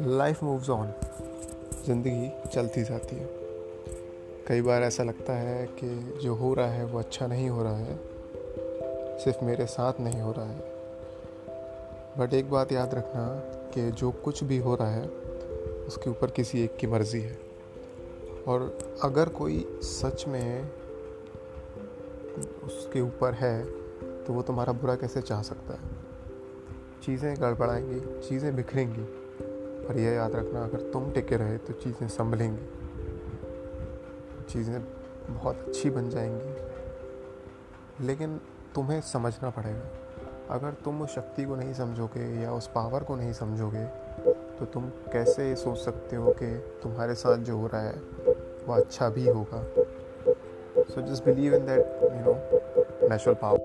Life moves on ज़िंदगी चलती जाती है। कई बार ऐसा लगता है कि जो हो रहा है वो अच्छा नहीं हो रहा है। सिर्फ़ मेरे साथ नहीं हो रहा है। बट एक बात याद रखना कि जो कुछ भी हो रहा है, उसके ऊपर किसी एक की मर्ज़ी है। और अगर कोई सच में उसके ऊपर है तो वो तुम्हारा बुरा कैसे चाह सकता है? चीज़ें गड़बड़ाएँगी, चीज़ें बिखरेंगी। पर यह याद रखना, अगर तुम टिके रहे तो चीज़ें संभलेंगी। चीज़ें बहुत अच्छी बन जाएँगी। लेकिन तुम्हें समझना पड़ेगा। अगर तुम उस शक्ति को नहीं समझोगे या उस पावर को नहीं समझोगे तो तुम कैसे सोच सकते हो कि तुम्हारे साथ जो हो रहा है वो अच्छा भी होगा? So just believe in that you know natural power